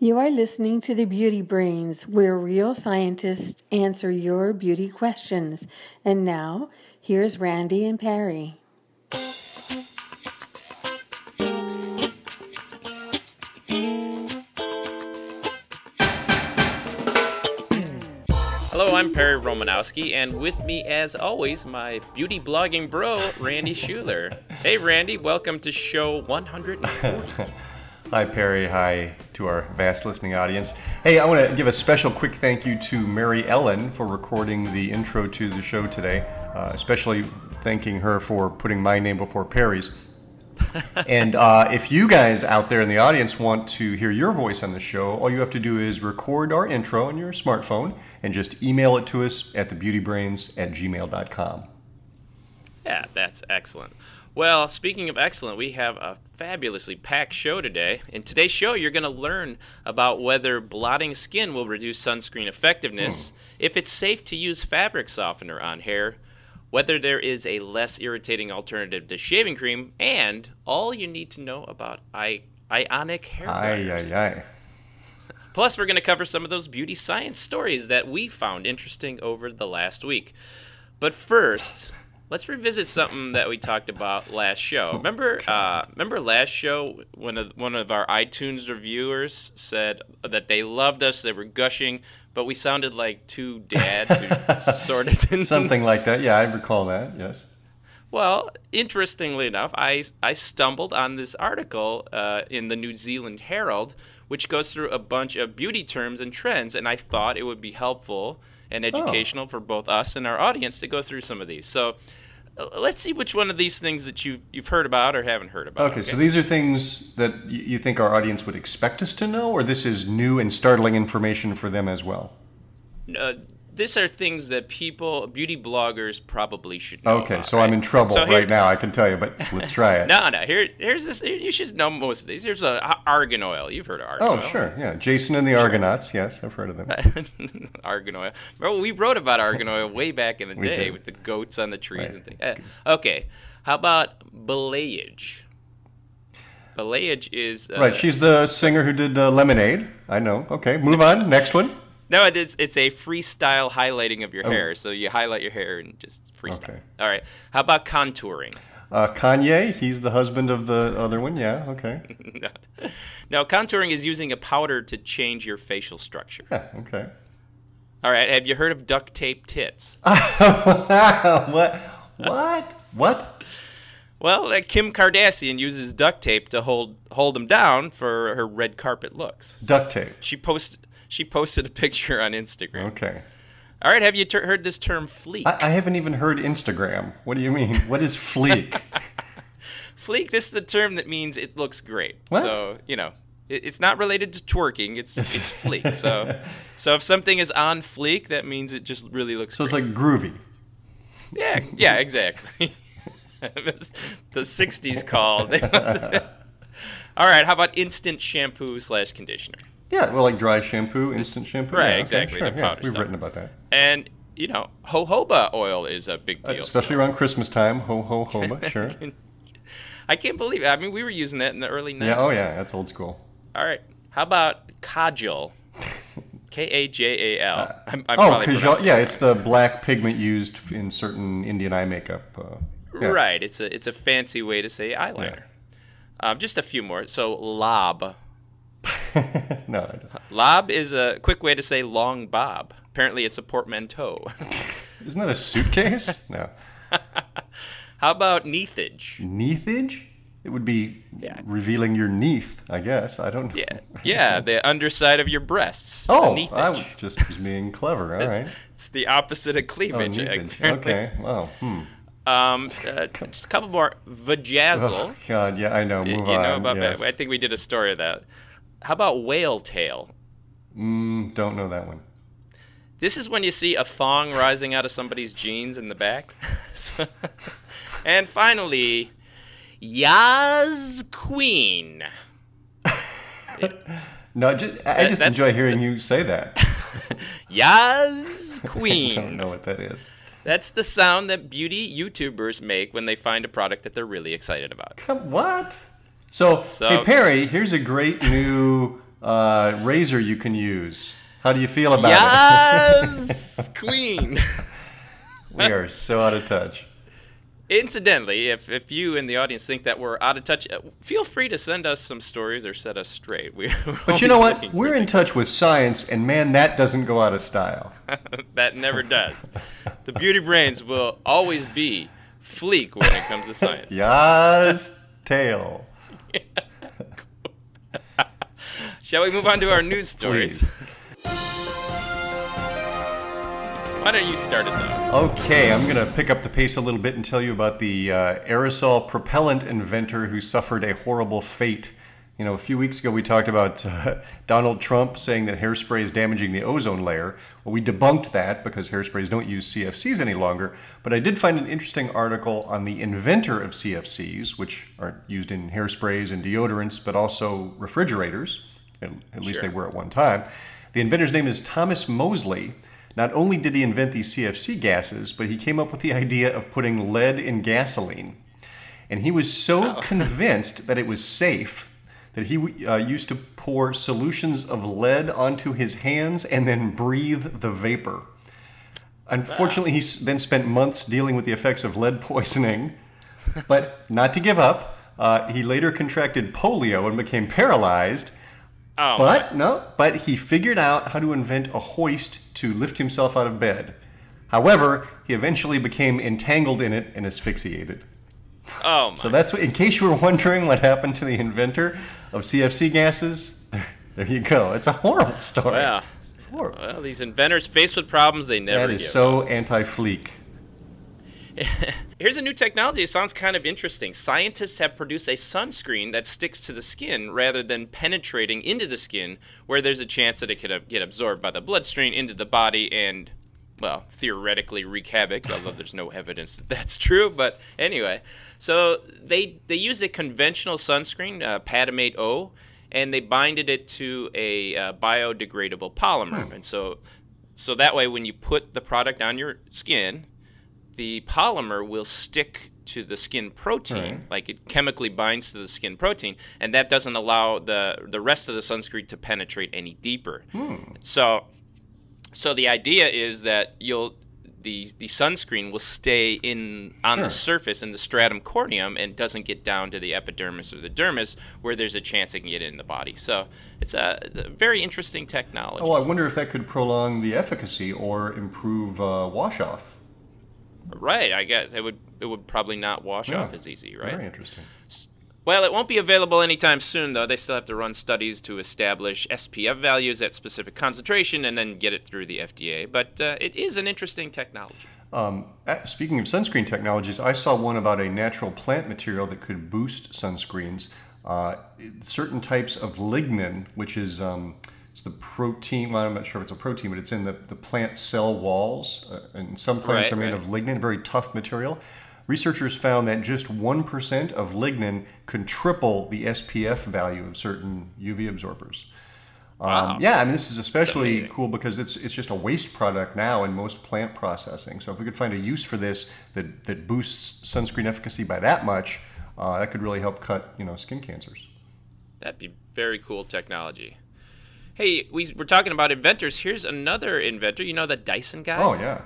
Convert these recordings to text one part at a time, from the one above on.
You are listening to the Beauty Brains, where real scientists answer your beauty questions. And now, here's Randy and Perry. Hello, I'm Perry Romanowski, and with me, as always, my beauty blogging bro, Randy Schueller. Hey, Randy, welcome to show 140. Hi, Perry. Hi to our vast listening audience. Hey, I want to give a special quick thank you to Mary Ellen for recording the intro to the show today, uh, especially thanking her for putting my name before Perry's. and uh, if you guys out there in the audience want to hear your voice on the show, all you have to do is record our intro on your smartphone and just email it to us at thebeautybrains at gmail.com. Yeah, that's excellent. Well, speaking of excellent, we have a fabulously packed show today. In today's show, you're going to learn about whether blotting skin will reduce sunscreen effectiveness, hmm. if it's safe to use fabric softener on hair, whether there is a less irritating alternative to shaving cream, and all you need to know about I- ionic hair Aye, aye, aye. Plus, we're going to cover some of those beauty science stories that we found interesting over the last week. But first, let's revisit something that we talked about last show. Remember, uh, remember last show when a, one of our iTunes reviewers said that they loved us, they were gushing, but we sounded like two dads who sort of didn't Something like that. Yeah, I recall that. Yes. well, interestingly enough, I, I stumbled on this article uh, in the New Zealand Herald, which goes through a bunch of beauty terms and trends, and I thought it would be helpful and educational for both us and our audience to go through some of these. So uh, let's see which one of these things that you've, you've heard about or haven't heard about. Okay, so these are things that you think our audience would expect us to know, or this is new and startling information for them as well? uh, these are things that people, beauty bloggers, probably should know. Okay, about, so I'm in trouble So here- right now, I can tell you, but let's try it. No, no. Here, here's this. You should know most of these. Here's a argan oil. You've heard of argan Oh, oil. sure, yeah. Jason and the Argonauts, yes, I've heard of them. argan oil. Remember, we wrote about argan oil way back in the day did. with the goats on the trees Right. and things. Uh, okay, how about balayage? Balayage is uh, Right, she's the singer who did uh, Lemonade. I know. Okay, move on. Next one. No, it is. It's a freestyle highlighting of your hair. So you highlight your hair and just freestyle. Oh. Okay. All right. How about contouring? Uh, Kanye, he's the husband of the other one. Yeah, okay. no. no, contouring is using a powder to change your facial structure. Yeah, okay. All right. Have you heard of duct tape tits? what? What? What? Well, uh, Kim Kardashian uses duct tape to hold hold them down for her red carpet looks. Duct tape. She posted she posted a picture on Instagram. Okay. All right, have you ter- heard this term fleek? I, I haven't even heard Instagram. What do you mean? What is fleek? fleek. This is the term that means it looks great. What? So you know, it, it's not related to twerking. It's it's fleek. So so if something is on fleek, that means it just really looks. so it's like groovy. yeah, yeah, exactly. The '60s called. All right, how about instant shampoo slash conditioner? Yeah, well, like dry shampoo, instant shampoo. Right, Yeah, okay, exactly, Sure, the yeah, we've stuff. written about that. And you know, jojoba oil is a big deal. Especially around Christmas time. Ho ho hoba, sure. I can't believe it. I mean, we were using that in the early 90s. Yeah, oh yeah, that's old school. All right. How about kajal? K A J A L. I'm, I'm Oh, kajal. Yeah, it's the black pigment used in certain Indian eye makeup. Uh, yeah. Right. It's a it's a fancy way to say eyeliner. Um, just a few more. So lob. no, I don't. Lob is a quick way to say long bob. Apparently, it's a portmanteau. isn't that a suitcase? no. How about neathage? Neathage? It would be Yeah. revealing your neath, I guess. I don't know. Yeah, yeah, the underside of your breasts. Oh, neathage. I was just was being clever. All right. It's the opposite of Oh, cleavage. neathage. apparently. Okay. Wow. Hmm. Um, uh, just a couple more. Vajazzle. Oh, God. Yeah, I know. Y- Move you on. know about yes. that? I think we did a story of that. How about whale tail? Mm, don't know that one. This is when you see a thong rising out of somebody's jeans in the back. So- and finally, Yaz Queen. No, just, I just that's- enjoy hearing you say that. Yaz Queen. I don't know what that is. That's the sound that beauty YouTubers make when they find a product that they're really excited about. Come, what? So, So- hey Perry, here's a great new uh, razor you can use. How do you feel about it? yes, queen. We are so out of touch. Incidentally, if, if you in the audience think that we're out of touch, uh, feel free to send us some stories or set us straight. We, but you know what? We're in touch with science, and man, that doesn't go out of style. that never does. the beauty brains will always be fleek when it comes to science. yes, tail. Shall we move on to our news stories? Why don't you start us out? Okay, I'm going to pick up the pace a little bit and tell you about the uh, aerosol propellant inventor who suffered a horrible fate. You know, a few weeks ago we talked about uh, Donald Trump saying that hairspray is damaging the ozone layer. Well, we debunked that because hairsprays don't use CFCs any longer. But I did find an interesting article on the inventor of CFCs, which are used in hairsprays and deodorants, but also refrigerators. At, at least Sure. they were at one time. The inventor's name is Thomas Mosley. Not only did he invent these CFC gases, but he came up with the idea of putting lead in gasoline. And he was so convinced that it was safe that he uh, used to pour solutions of lead onto his hands and then breathe the vapor. Unfortunately, he then spent months dealing with the effects of lead poisoning, but not to give up. Uh, he later contracted polio and became paralyzed. Oh, But no, but he figured out how to invent a hoist to lift himself out of bed. However, he eventually became entangled in it and asphyxiated. oh my. So that's what, in case you were wondering what happened to the inventor of CFC gases, there, there you go. It's a horrible story. Wow. It's horrible. Well, these inventors faced with problems they never That is so anti-fleek. Here's a new technology. It sounds kind of interesting. Scientists have produced a sunscreen that sticks to the skin rather than penetrating into the skin, where there's a chance that it could get absorbed by the bloodstream into the body and, well, theoretically wreak havoc. Although there's no evidence that that's true. But anyway, so they they used a conventional sunscreen, uh, Padimate O, and they binded it to a uh, biodegradable polymer, and so so that way when you put the product on your skin the polymer will stick to the skin protein, Right. like it chemically binds to the skin protein, and that doesn't allow the the rest of the sunscreen to penetrate any deeper. So, so the idea is that you'll the the sunscreen will stay in on Sure. the surface in the stratum corneum and doesn't get down to the epidermis or the dermis where there's a chance it can get in the body. So it's a, a very interesting technology. Oh, I wonder if that could prolong the efficacy or improve uh, wash off. Right, I guess it would it would probably not wash Yeah. off as easy, right? Very interesting. Well, it won't be available anytime soon, though. They still have to run studies to establish SPF values at specific concentration and then get it through the FDA. But uh, it is an interesting technology. Um, speaking of sunscreen technologies, I saw one about a natural plant material that could boost sunscreens. Uh, certain types of lignin, which is um, it's the protein. Well, I'm not sure if it's a protein, but it's in the, the plant cell walls. Uh, and some plants Right, are made right. of lignin, very tough material. Researchers found that just 1% of lignin can triple the SPF value of certain UV absorbers. Wow. Um, yeah, I mean, this is especially cool because it's it's just a waste product now in most plant processing. So if we could find a use for this that, that boosts sunscreen efficacy by that much, uh, that could really help cut you know skin cancers. That'd be very cool technology. Hey, we, we're talking about inventors. Here's another inventor. You know the Dyson guy? Oh yeah,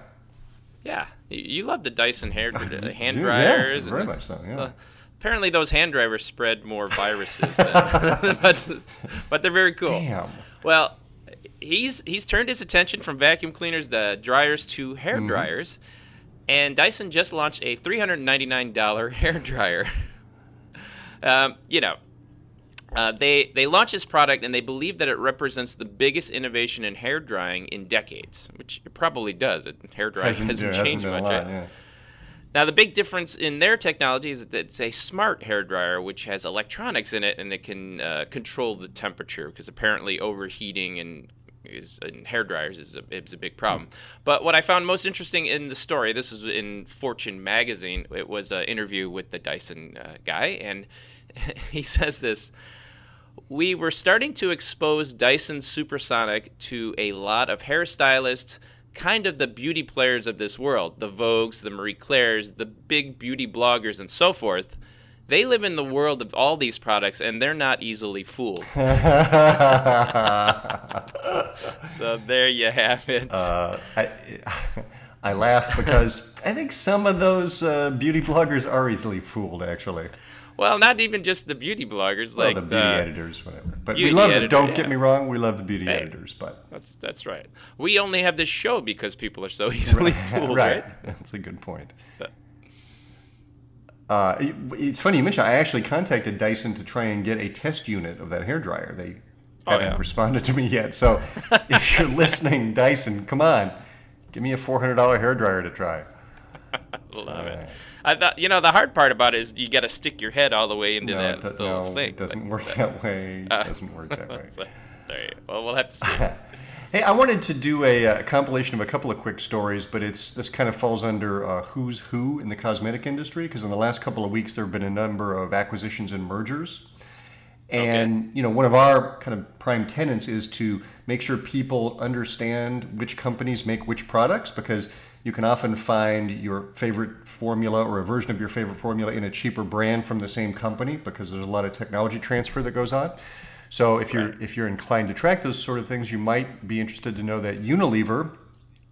Yeah. You, love the Dyson hair uh, hand dryers. yes, and- very much so. Yeah. Uh, apparently, those hand dryers spread more viruses, than, but, but they're very cool. Damn. Well, he's he's turned his attention from vacuum cleaners, the dryers, to hair Mm-hmm. dryers, and Dyson just launched a three hundred ninety nine dollar hair dryer. um, you know. Uh, they they launched this product and they believe that it represents the biggest innovation in hair drying in decades, which it probably does. It, hair drying hasn't, hasn't changed a much. lot, yeah. Now, the big difference in their technology is that it's a smart hair dryer, which has electronics in it, and it can uh, control the temperature because apparently overheating and is in hair dryers is a, is a big problem. But what I found most interesting in the story, this was in Fortune magazine. It was an interview with the Dyson uh, guy, and he says this. We were starting to expose Dyson Supersonic to a lot of hairstylists, kind of the beauty players of this world, the Vogues, the Marie Claires, the big beauty bloggers, and so forth. They live in the world of all these products, and they're not easily fooled. so there you have it. Uh, I, I laugh because I think some of those uh, beauty bloggers are easily fooled, actually. Well, not even just the beauty bloggers, Well, like the beauty editors, whatever. But we love it. Don't yeah. get me wrong, we love the beauty Hey. editors, but That's that's right. We only have this show because people are so easily fooled, right? right, that's a good point. So- Uh, it- it's funny you mentioned. I actually contacted Dyson to try and get a test unit of that hair dryer. They Oh, haven't yeah? responded to me yet. So if you're listening, Dyson, come on, give me a four hundred dollar hair dryer to try. Love it. I thought you know the hard part about it is you got to stick your head all the way into No, that it do- little no, thing. it doesn't work that way. It Uh, doesn't work that way. So, all right. Well, we'll have to see. Hey, I wanted to do a, uh compilation of a couple of quick stories, but it's this kind of falls under uh, who's who in the cosmetic industry because in the last couple of weeks there have been a number of acquisitions and mergers. And you know, one of our kind of prime tenants is to make sure people understand which companies make which products because you can often find your favorite formula or a version of your favorite formula in a cheaper brand from the same company because there's a lot of technology transfer that goes on. So if you're if you're inclined to track those sort of things, you might be interested to know that Unilever,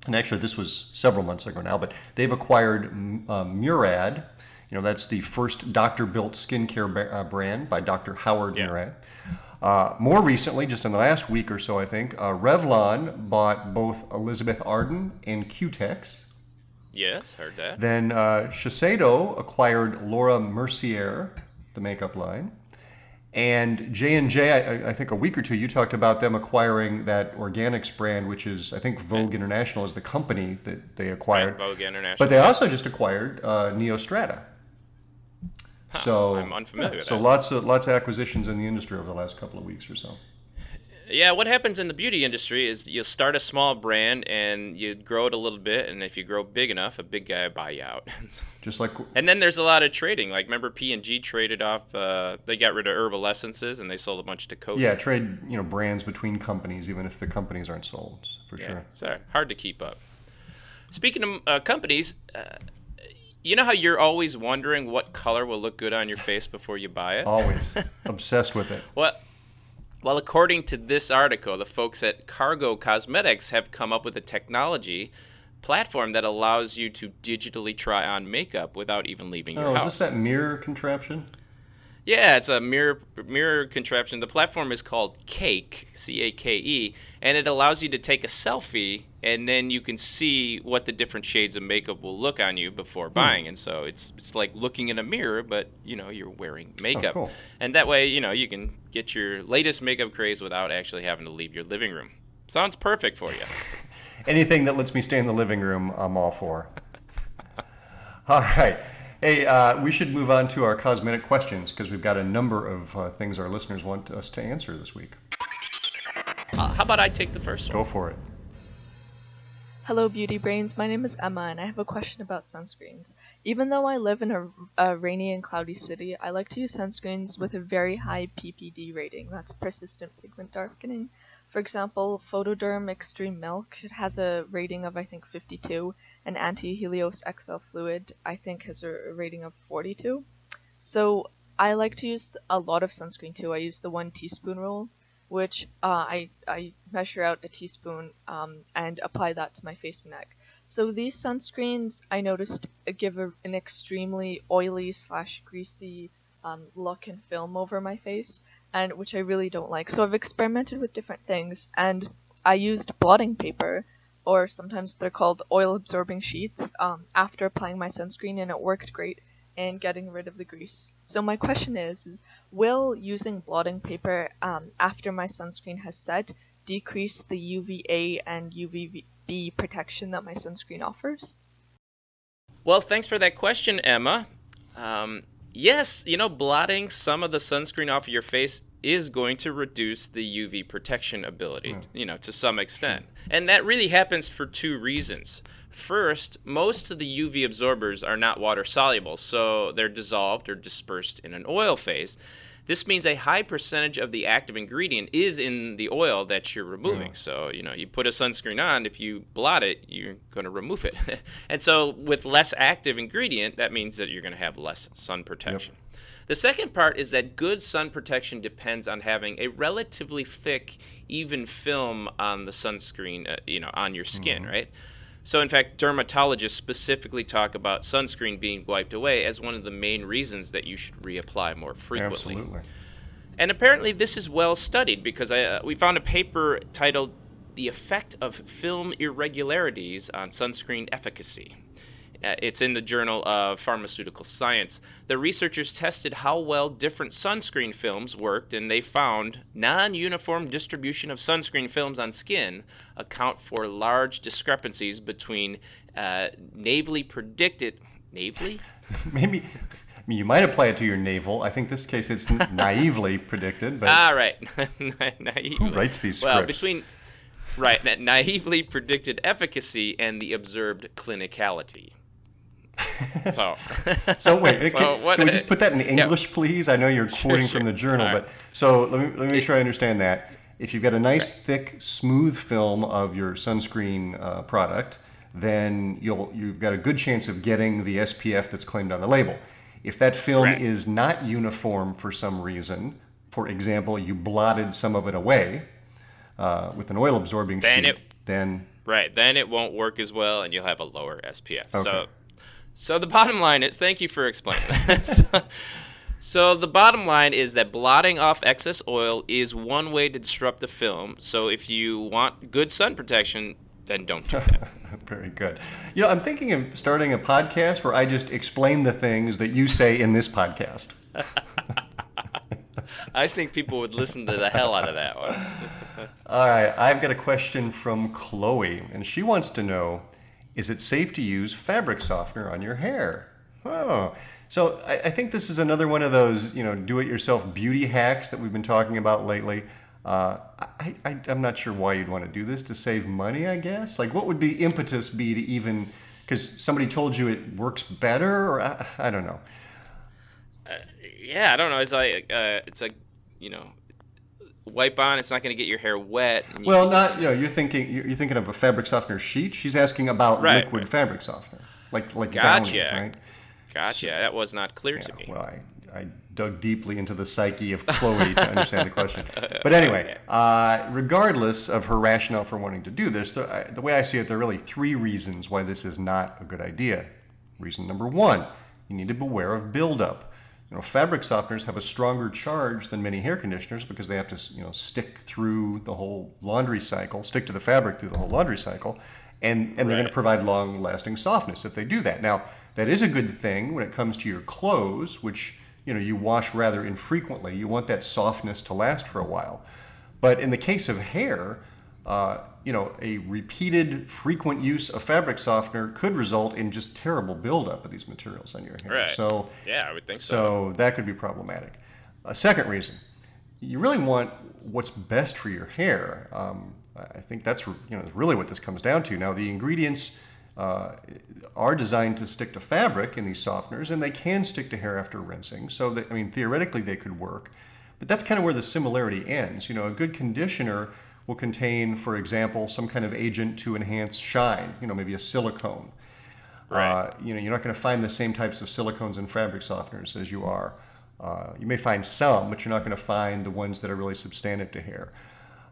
and actually this was several months ago now, but they've acquired uh, Murad. You know that's the first doctor-built skincare uh, brand by Dr. Howard Yeah. Murad. Uh, more recently, just in the last week or so, I think uh, Revlon bought both Elizabeth Arden and Cutex. Yes, heard that. Then uh, Shiseido acquired Laura Mercier, the makeup line, and J and J. I I think a week or two you talked about them acquiring that organics brand, which is I think Vogue International is the company that they acquired. Right, Vogue International. But they also just acquired uh, Neostrata. So I'm unfamiliar with so lots of lots of acquisitions in the industry over the last couple of weeks or so. Yeah, what happens in the beauty industry is you start a small brand and you grow it a little bit, and if you grow big enough, a big guy will buy you out. Just like and then there's a lot of trading. Like remember P and G traded off. Uh, they got rid of herbal essences and they sold a bunch to Coke. yeah, trade you know brands between companies, even if the companies aren't sold, for Yeah, sure. sorry, hard to keep up. Speaking of uh, companies, uh, you know how you're always wondering what color will look good on your face before you buy it. Always obsessed with it. Well, well, according to this article, the folks at Cargo Cosmetics have come up with a technology platform that allows you to digitally try on makeup without even leaving your Oh, is this that mirror contraption? Yeah, it's a mirror mirror contraption. The platform is called Cake, C A K E, and it allows you to take a selfie and then you can see what the different shades of makeup will look on you before buying. And so it's it's like looking in a mirror, but you know you're wearing makeup, cool. and that way you know you can get your latest makeup craze without actually having to leave your living room. Sounds perfect for you. Anything that lets me stay in the living room, I'm all for. all right. Hey, uh, we should move on to our cosmetic questions because we've got a number of uh, things our listeners want us to answer this week. Uh, how about I take the first one? Go for it. Hello, Beauty Brains. My name is Emma, and I have a question about sunscreens. Even though I live in a, a rainy and cloudy city, I like to use sunscreens with a very high PPD rating. That's persistent pigment darkening. For example, Photoderm Extreme Milk it has a rating of I think 52, and Anthelios XL Fluid I think has a a rating of 42. So I like to use a lot of sunscreen too. I use the one teaspoon rule which uh, I, I measure out a teaspoon um, and apply that to my face and neck. So these sunscreens I noticed uh, give a, an extremely oily slash greasy um, look and film over my face, and which I really don't like. So I've experimented with different things, and I used blotting paper, or sometimes they're called oil absorbing sheets, um, after applying my sunscreen, and it worked great in getting rid of the grease. So my question is, is will using blotting paper um, after my sunscreen has set decrease the UVA and UVB protection that my sunscreen offers? Well, thanks for that question, Emma. Um, yes, you know, blotting some of the sunscreen off of your face is going to reduce the UV protection ability, you know, to some extent. And that really happens for two reasons. First, most of the UV absorbers are not water soluble, so they're dissolved or dispersed in an oil phase. This means a high percentage of the active ingredient is in the oil that you're removing. So, you know, you put a sunscreen on, if you blot it, you're going to remove it. and so, with less active ingredient, that means that you're going to have less sun protection. The second part is that good sun protection depends on having a relatively thick, even film on the sunscreen, uh, you know, on your skin, mm-hmm. right? So, in fact, dermatologists specifically talk about sunscreen being wiped away as one of the main reasons that you should reapply more frequently. Absolutely. And apparently, this is well studied because I, uh, we found a paper titled The Effect of Film Irregularities on Sunscreen Efficacy. Uh, it's in the Journal of Pharmaceutical Science. The researchers tested how well different sunscreen films worked, and they found non uniform distribution of sunscreen films on skin account for large discrepancies between uh, naively predicted. Naively? Maybe. I mean, you might apply it to your navel. I think this case it's naively predicted. But ah, right. naively. Who writes these scripts? Well, between right, naively predicted efficacy and the observed clinicality. So, so wait, so can, what, can, we just put that in English, yeah. please? I know you're quoting sure, from the journal, right. but so let me let me make sure I understand that. If you've got a nice, thick, smooth film of your sunscreen uh, product, then you'll you've got a good chance of getting the SPF that's claimed on the label. If that film right. is not uniform for some reason, for example, you blotted some of it away uh, with an oil absorbing sheet, it, then right, then it won't work as well, and you'll have a lower SPF. Okay. So so the bottom line is, thank you for explaining that. so, so the bottom line is that blotting off excess oil is one way to disrupt the film. So if you want good sun protection, then don't do that. Very good. You know, I'm thinking of starting a podcast where I just explain the things that you say in this podcast. I think people would listen to the hell out of that one. All right, I've got a question from Chloe, and she wants to know is it safe to use fabric softener on your hair? Oh, so I, I think this is another one of those, you know, do-it-yourself beauty hacks that we've been talking about lately. Uh, I, I, I'm not sure why you'd want to do this to save money. I guess. Like, what would be impetus be to even? Because somebody told you it works better, or I, I don't know. Uh, yeah, I don't know. It's like uh, it's like you know wipe on. It's not going to get your hair wet. well, not you know. You're thinking you're thinking of a fabric softener sheet. She's asking about right, liquid right. fabric softener, like like gotcha. Downy, right? Gotcha. That was not clear yeah, to me. Well, I, I dug deeply into the psyche of Chloe to understand the question. But anyway, uh, regardless of her rationale for wanting to do this, the, the way I see it, there are really three reasons why this is not a good idea. Reason number one, you need to beware of buildup. You know, fabric softeners have a stronger charge than many hair conditioners because they have to, you know, stick through the whole laundry cycle, stick to the fabric through the whole laundry cycle, and, and they're going to provide long-lasting softness if they do that. Now, that is a good thing when it comes to your clothes, which you know you wash rather infrequently. You want that softness to last for a while. But in the case of hair, uh, you know, a repeated, frequent use of fabric softener could result in just terrible buildup of these materials on your hair. Right. So yeah, I would think so. So that could be problematic. A second reason, you really want what's best for your hair. Um, I think that's you know really what this comes down to. Now the ingredients. Uh, are designed to stick to fabric in these softeners, and they can stick to hair after rinsing. So, that, I mean, theoretically, they could work. But that's kind of where the similarity ends. You know, a good conditioner will contain, for example, some kind of agent to enhance shine, you know, maybe a silicone. Right. Uh, you know, you're not going to find the same types of silicones in fabric softeners as you are. Uh, you may find some, but you're not going to find the ones that are really substantive to hair.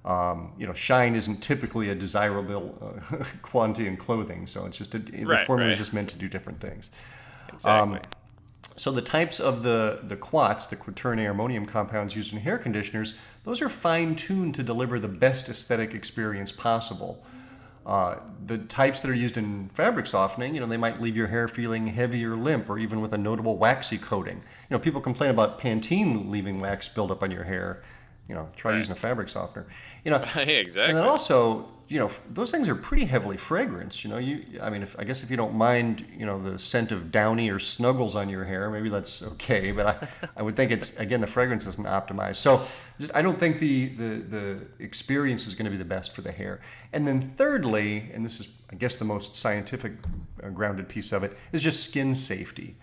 Um, you know, shine isn't typically a desirable uh, quantity in clothing, so it's just a, the right, formula right. is just meant to do different things. Exactly. Um, so the types of the, the quats, the quaternary ammonium compounds used in hair conditioners, those are fine-tuned to deliver the best aesthetic experience possible. Uh, the types that are used in fabric softening, you know, they might leave your hair feeling heavy or limp, or even with a notable waxy coating. You know, people complain about Pantene leaving wax buildup on your hair. You know, try right. using a fabric softener. You know, exactly. And then also, you know, those things are pretty heavily fragranced. You know, you, I mean, if I guess if you don't mind, you know, the scent of Downy or Snuggles on your hair, maybe that's okay. But I, I would think it's again the fragrance isn't optimized. So just, I don't think the the the experience is going to be the best for the hair. And then thirdly, and this is I guess the most scientific uh, grounded piece of it is just skin safety.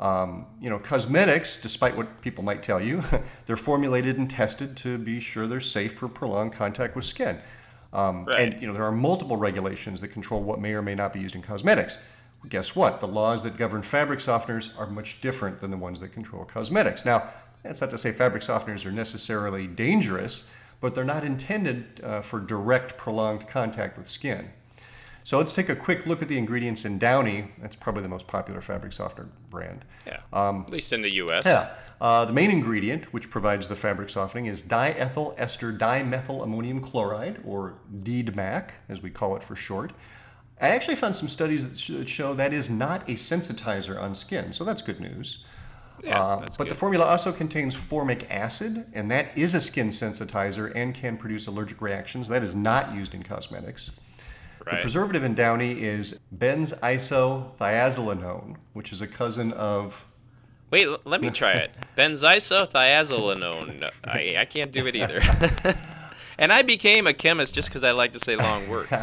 Um, you know, cosmetics, despite what people might tell you, they're formulated and tested to be sure they're safe for prolonged contact with skin. Um, right. And you know there are multiple regulations that control what may or may not be used in cosmetics. guess what? The laws that govern fabric softeners are much different than the ones that control cosmetics. Now, that's not to say fabric softeners are necessarily dangerous, but they're not intended uh, for direct, prolonged contact with skin. So let's take a quick look at the ingredients in Downy. That's probably the most popular fabric softener brand. Yeah. Um, At least in the U.S. Yeah. Uh, the main ingredient, which provides the fabric softening, is diethyl ester dimethyl ammonium chloride, or DEDMAC, as we call it for short. I actually found some studies that show that is not a sensitizer on skin, so that's good news. Yeah, uh, but good. the formula also contains formic acid, and that is a skin sensitizer and can produce allergic reactions. That is not used in cosmetics. Right. The preservative in Downy is benzisothiazolinone, which is a cousin of. Wait, l- let me try it. Benzisothiazolinone. I, I can't do it either. and I became a chemist just because I like to say long words.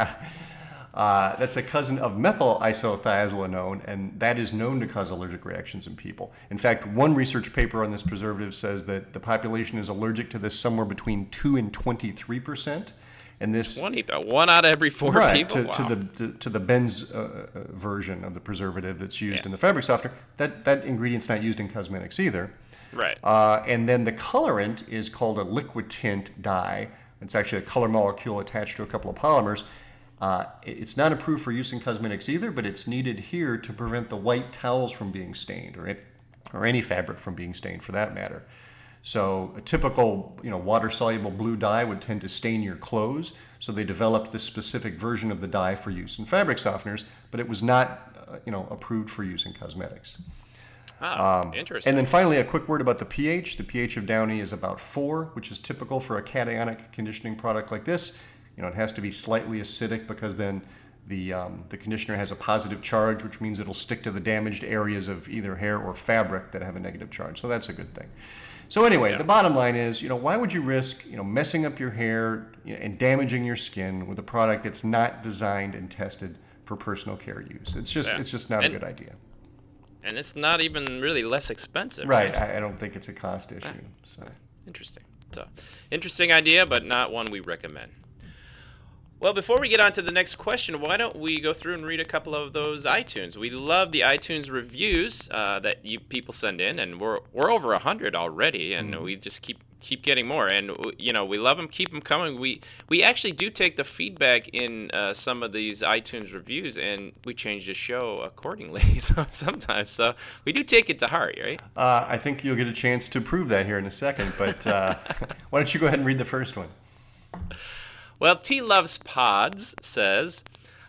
Uh, that's a cousin of methyl isothiazolinone, and that is known to cause allergic reactions in people. In fact, one research paper on this preservative says that the population is allergic to this somewhere between 2 and 23 percent. And this one, one out of every four right, people to, wow. to the to, to the benz uh, uh, version of the preservative that's used Yeah. in the fabric softener. That that ingredient's not used in cosmetics either. Right. Uh, and then the colorant is called a liquid tint dye. It's actually a color molecule attached to a couple of polymers. Uh, it's not approved for use in cosmetics either, but it's needed here to prevent the white towels from being stained, or it, or any fabric from being stained, for that matter. So a typical, you know, water-soluble blue dye would tend to stain your clothes. So they developed this specific version of the dye for use in fabric softeners, but it was not, uh, you know, approved for use in cosmetics. Ah, interesting. And then finally, a quick word about the pH. The pH of Downy is about four, which is typical for a cationic conditioning product like this. You know, it has to be slightly acidic because then the um, the conditioner has a positive charge, which means it'll stick to the damaged areas of either hair or fabric that have a negative charge. So that's a good thing. So anyway, Yeah. the bottom line is, you know, why would you risk, you know, messing up your hair and damaging your skin with a product that's not designed and tested for personal care use? It's just, Yeah. it's just not And- a good idea. and it's not even really less expensive. Right. I, I don't think it's a cost issue. So. Interesting. So, interesting idea, but not one we recommend. Well, before we get on to the next question, why don't we go through and read a couple of those iTunes? We love the iTunes reviews uh, that you people send in, and we're we're over hundred already, and we just keep keep getting more. And you know, we love them, keep them coming. We we actually do take the feedback in uh, some of these iTunes reviews, and we change the show accordingly. So sometimes, so we do take it to heart, right? Uh, I think you'll get a chance to prove that here in a second, but uh, why don't you go ahead and read the first one? Well, T loves pods says,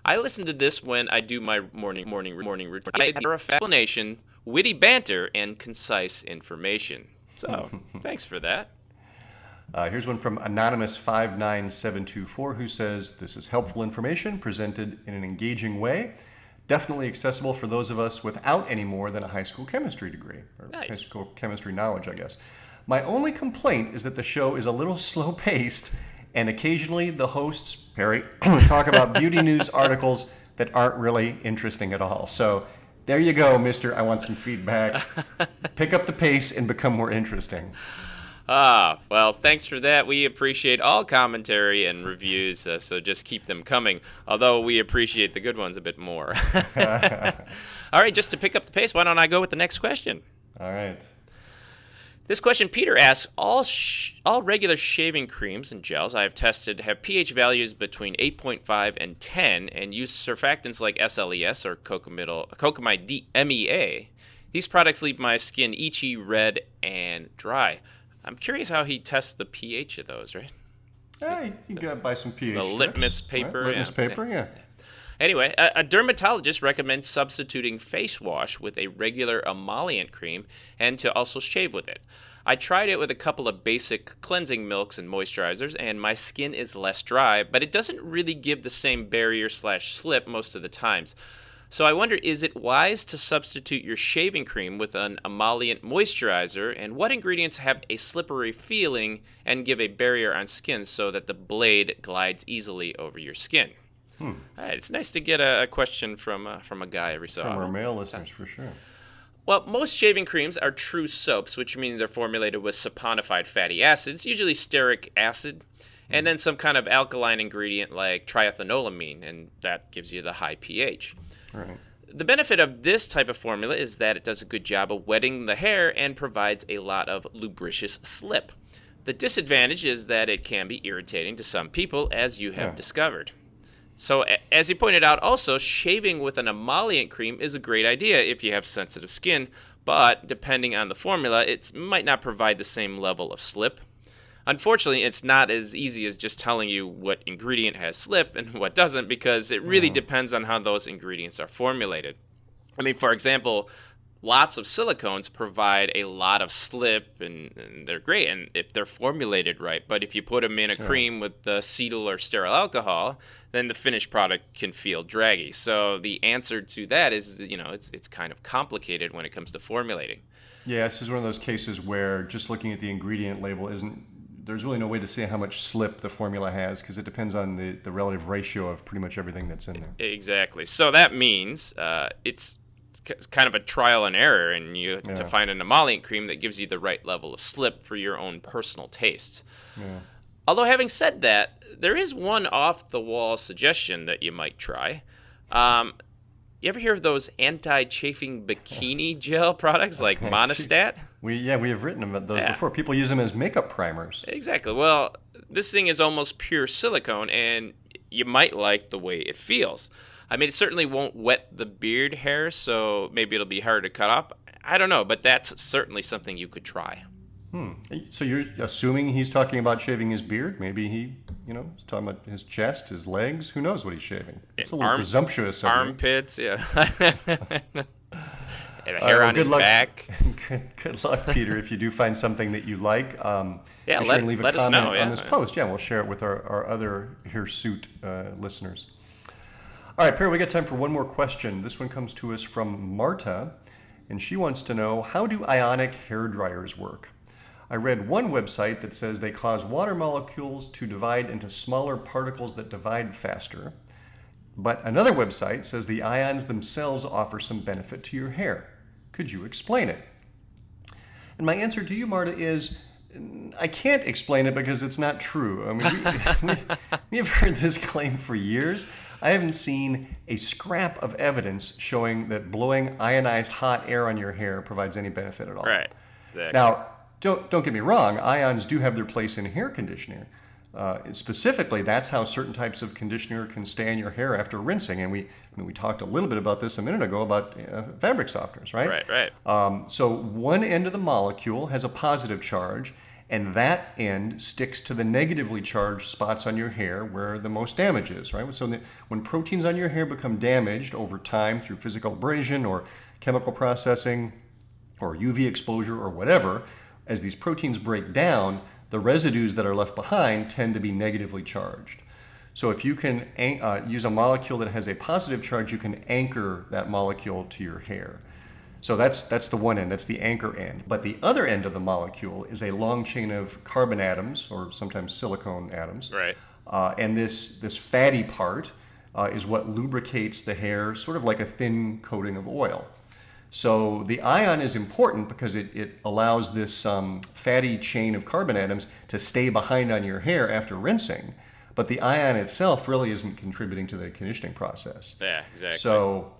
I listen to this when I do my morning morning morning routine. I have explanation, witty banter, and concise information. So, thanks for that. Uh, here's one from Anonymous59724 who says, This is helpful information presented in an engaging way. Definitely accessible for those of us without any more than a high school chemistry degree, or high school chemistry knowledge, I guess. My only complaint is that the show is a little slow paced, and occasionally the hosts, Perry, talk about beauty news articles that aren't really interesting at all. So there you go, mister. I want some feedback. Pick up the pace and become more interesting. Ah, well, thanks for that. We appreciate all commentary and reviews, uh, so just keep them coming. Although we appreciate the good ones a bit more. all right, just to pick up the pace, why don't I go with the next question? All right. This question, Peter asks: All sh- all regular shaving creams and gels I have tested have pH values between 8.5 and 10, and use surfactants like SLES or cocamide D- MEA. These products leave my skin itchy, red, and dry. I'm curious how he tests the pH of those, right? Yeah, you can go buy some pH. The strips, litmus right? paper, Litmus yeah. paper, yeah. Anyway, a, a dermatologist recommends substituting face wash with a regular emollient cream and to also shave with it. I tried it with a couple of basic cleansing milks and moisturizers, and my skin is less dry, but it doesn't really give the same barrier slash slip most of the times. So I wonder, is it wise to substitute your shaving cream with an emollient moisturizer, and what ingredients have a slippery feeling and give a barrier on skin so that the blade glides easily over your skin? All right, it's nice to get a, a question from uh, from a guy every so From our often. male listeners, for sure. Well, most shaving creams are true soaps, which means they're formulated with saponified fatty acids, usually stearic acid, and then some kind of alkaline ingredient like triethanolamine, and that gives you the high pH. Right. The benefit of this type of formula is that it does a good job of wetting the hair and provides a lot of lubricious slip. The disadvantage is that it can be irritating to some people, as you have Yeah. discovered. So, as he pointed out, also, shaving with an emollient cream is a great idea if you have sensitive skin, but depending on the formula, it might not provide the same level of slip. Unfortunately, it's not as easy as just telling you what ingredient has slip and what doesn't because it really depends on how those ingredients are formulated. I mean, for example, lots of silicones provide a lot of slip and, and they're great and if they're formulated right. But if you put them in a cream with the cetyl or stearyl alcohol, then the finished product can feel draggy. So the answer to that is, you know, it's it's kind of complicated when it comes to formulating. Yeah, this is one of those cases where just looking at the ingredient label isn't. There's really no way to say how much slip the formula has because it depends on the, the relative ratio of pretty much everything that's in there. Exactly. So that means uh, it's k- kind of a trial and error, and you to find an emollient cream that gives you the right level of slip for your own personal tastes. Although, having said that, there is one off the wall suggestion that you might try. Um, you ever hear of those anti chafing bikini gel products like Monistat? We yeah we have written about those Yeah. before. People use them as makeup primers. Exactly. Well, this thing is almost pure silicone, and you might like the way it feels. I mean, it certainly won't wet the beard hair, so maybe it'll be harder to cut off. I don't know, but that's certainly something you could try. Hmm. So you're assuming he's talking about shaving his beard? Maybe he, you know, is talking about his chest, his legs. Who knows what he's shaving? It's a little Arm- presumptuous. Armpits, yeah. and Uh, hair well, on his luck. back. good, good luck, Peter. If you do find something that you like, um, Yeah, be sure let- leave a let us comment know, yeah. on this post. Yeah, we'll share it with our, our other hirsute uh, listeners. All right, Perry, we got time for one more question. This one comes to us from Marta, and she wants to know how do ionic hair dryers work? I read one website that says they cause water molecules to divide into smaller particles that divide faster. But another website says the ions themselves offer some benefit to your hair. Could you explain it? And my answer to you, Marta, is mm, I can't explain it because it's not true. I mean, we, we, we've heard this claim for years. I haven't seen a scrap of evidence showing that blowing ionized hot air on your hair provides any benefit at all. Right. Exactly. Now, don't, don't get me wrong, ions do have their place in hair conditioner. Uh, specifically, that's how certain types of conditioner can stay in your hair after rinsing. And we, I mean, we talked a little bit about this a minute ago about uh, fabric softeners, right? right, right. Um, so one end of the molecule has a positive charge, and that end sticks to the negatively charged spots on your hair where the most damage is, right? So when proteins on your hair become damaged over time through physical abrasion or chemical processing or UV exposure or whatever, as these proteins break down, the residues that are left behind tend to be negatively charged. So if you can uh, use a molecule that has a positive charge, you can anchor that molecule to your hair. So that's that's the one end, that's the anchor end. But the other end of the molecule is a long chain of carbon atoms, or sometimes silicone atoms. Right. Uh, and this this fatty part uh, is what lubricates the hair, sort of like a thin coating of oil. So the ion is important because it, it allows this um, fatty chain of carbon atoms to stay behind on your hair after rinsing. But the ion itself really isn't contributing to the conditioning process. Yeah, exactly. So,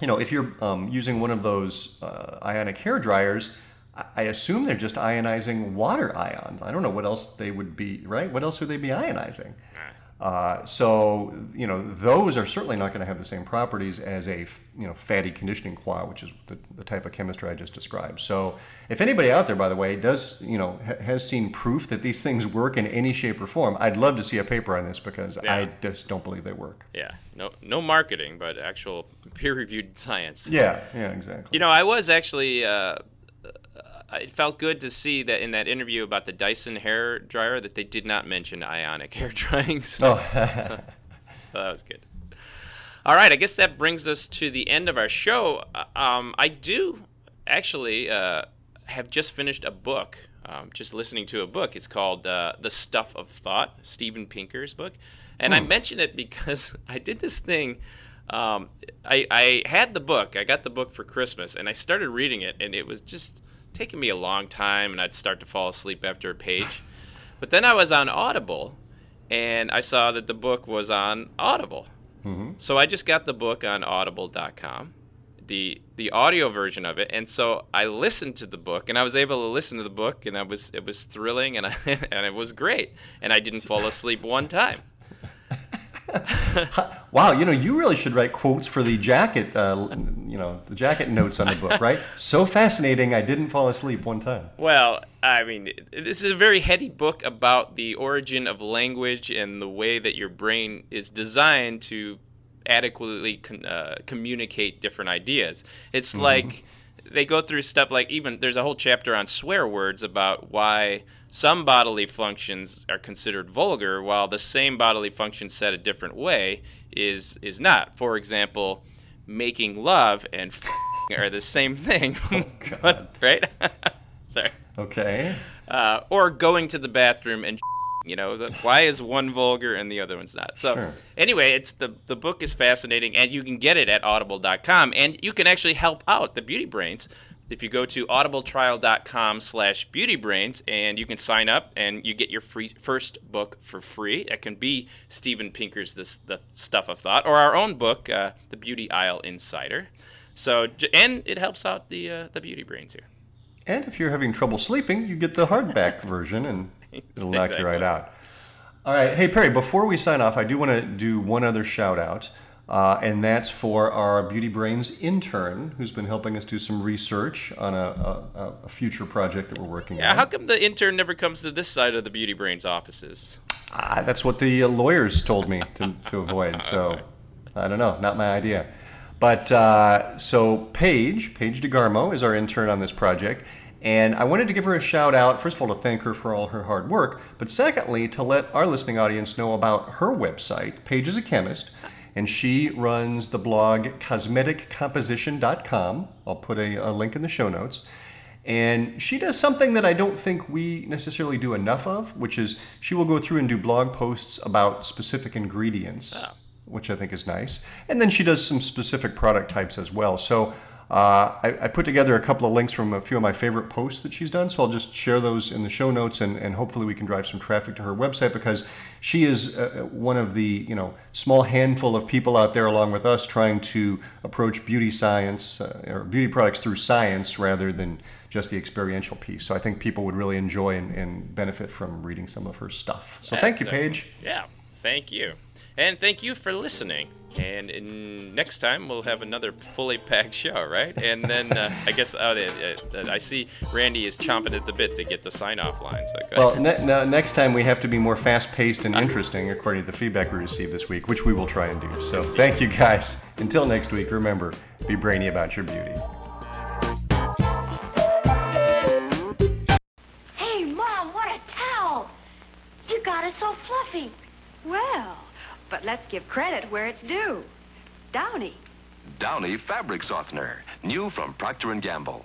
you know, if you're um, using one of those uh, ionic hair dryers, I- I assume they're just ionizing water ions. I don't know what else they would be, right? What else would they be ionizing? Uh, so, you know, those are certainly not going to have the same properties as a you know, fatty conditioning coil, which is the, the type of chemistry I just described. So, if anybody out there, by the way, does, you know, ha- has seen proof that these things work in any shape or form, I'd love to see a paper on this because I just don't believe they work. yeah. No, no marketing, but actual peer-reviewed science. Yeah, yeah, exactly. You know, I was actually. Uh, it felt good to see that in that interview about the Dyson hair dryer that they did not mention ionic hair drying. So, Oh, so that was good. All right, I guess that brings us to the end of our show. Uh, Um, I do actually uh, have just finished a book. Um, just listening to a book. It's called uh, "The Stuff of Thought," Steven Pinker's book, and I mention it because I did this thing. Um, I, I had the book. I got the book for Christmas, and I started reading it, and it was just taking me a long time, and I'd start to fall asleep after a page. but then I was on Audible, and I saw that the book was on Audible. Mm-hmm. So I just got the book on audible.com the the audio version of it, and so I listened to the book, and I was able to listen to the book, and I was it was thrilling, and I, and it was great, and I didn't fall asleep one time. wow, you know, you really should write quotes for the jacket, uh, you know, the jacket notes on the book, right? so fascinating, I didn't fall asleep one time. Well, I mean, this is a very heady book about the origin of language and the way that your brain is designed to adequately con- uh, communicate different ideas. It's mm-hmm. like they go through stuff like even there's a whole chapter on swear words about why some bodily functions are considered vulgar while the same bodily function said a different way is is not. For example, making love and f- are the same thing. Oh, right? Sorry. Okay. Uh, or going to the bathroom and you know the, why is one vulgar and the other one's not so sure. anyway it's the the book is fascinating and you can get it at audible.com and you can actually help out the beauty brains if you go to audibletrial.com slash beautybrains and you can sign up and you get your free first book for free. It can be steven pinker's this the stuff of thought or our own book uh, the beauty aisle insider. So and it helps out the uh, the beauty brains here. And if you're having trouble sleeping you get the hardback version and it'll knock exactly. you right out. All right. Hey perry before we sign off i do want to do one other shout out uh, and that's for our Beauty Brains intern who's been helping us do some research on a, a, a future project that we're working yeah, on. How come the intern never comes to this side of the Beauty Brains offices? Uh, that's what the uh, lawyers told me to, to avoid. So. I don't know, not my idea. But uh, so Paige, Paige DeGarmo, is our intern on this project. And I wanted to give her a shout out, first of all, to thank her for all her hard work, but secondly, to let our listening audience know about her website. Paige is a chemist and she runs the blog cosmeticcomposition.com. I'll put a, a, link in the show notes. And she does something that I don't think we necessarily do enough of, which is she will go through and do blog posts about specific ingredients, oh. which I think is nice. And then she does some specific product types as well. So uh, I, I, put together a couple of links from a few of my favorite posts that she's done, so I'll just share those in the show notes, and, and hopefully we can drive some traffic to her website because she is uh, one of the you know small handful of people out there, along with us, trying to approach beauty science uh, or beauty products through science rather than just the experiential piece. So I think people would really enjoy and, and benefit from reading some of her stuff. So That's thank you, Paige. Excellent. Yeah, thank you. And thank you for listening. And in, next time we'll have another fully packed show, right? And then uh, I guess oh, uh, I see Randy is chomping at the bit to get the sign-off lines. Okay. Well, ne- next time we have to be more fast-paced and interesting, according to the feedback we received this week, which we will try and do. So thank you guys. Until next week, remember, be brainy about your beauty. Hey, Mom, what a towel! You got it so fluffy. Well. But let's give credit where it's due. Downy. Downy fabric softener, new from Procter & Gamble.